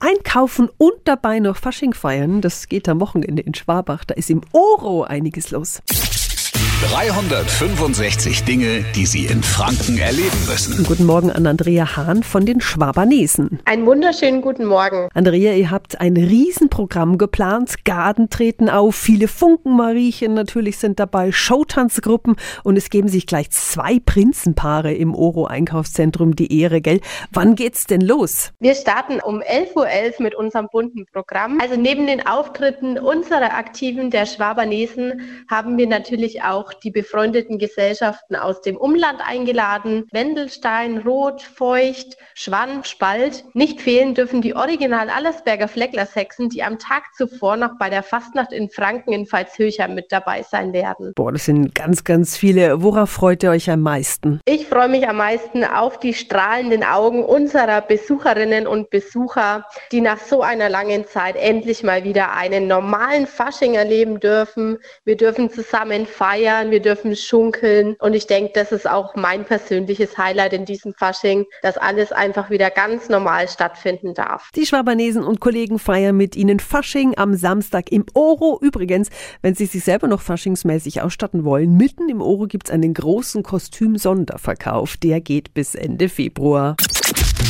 Einkaufen und dabei noch Fasching feiern, das geht am Wochenende in Schwabach. Da ist im Oro einiges los. 365 Dinge, die Sie in Franken erleben müssen. Guten Morgen an Andrea Hahn von den Schwabanesen. Einen wunderschönen guten Morgen. Andrea, ihr habt ein Riesenprogramm geplant. Garden treten auf, viele Funkenmariechen natürlich sind dabei, Showtanzgruppen und es geben sich gleich zwei Prinzenpaare im Oro Einkaufszentrum die Ehre, gell? Wann geht's denn los? Wir starten um 11.11 Uhr .11 mit unserem bunten Programm. Also neben den Auftritten unserer Aktiven der Schwabanesen haben wir natürlich auch auch die befreundeten Gesellschaften aus dem Umland eingeladen. Wendelstein, Rot, Feucht, Schwann, Spalt. Nicht fehlen dürfen die Original Allersberger Flecklershexen, die am Tag zuvor noch bei der Fastnacht in Franken in Pfalzhöcher mit dabei sein werden. Boah, das sind ganz, ganz viele. Worauf freut ihr euch am meisten? Ich freue mich am meisten auf die strahlenden Augen unserer Besucherinnen und Besucher, die nach so einer langen Zeit endlich mal wieder einen normalen Fasching erleben dürfen. Wir dürfen zusammen feiern feiern, wir dürfen schunkeln. Und ich denke, das ist auch mein persönliches Highlight in diesem Fasching, dass alles einfach wieder ganz normal stattfinden darf. Die Schwabanesen und Kollegen feiern mit Ihnen Fasching am Samstag im Oro. Übrigens, wenn Sie sich selber noch faschingsmäßig ausstatten wollen, mitten im Oro gibt es einen großen Kostüm-Sonderverkauf. Der geht bis Ende Februar.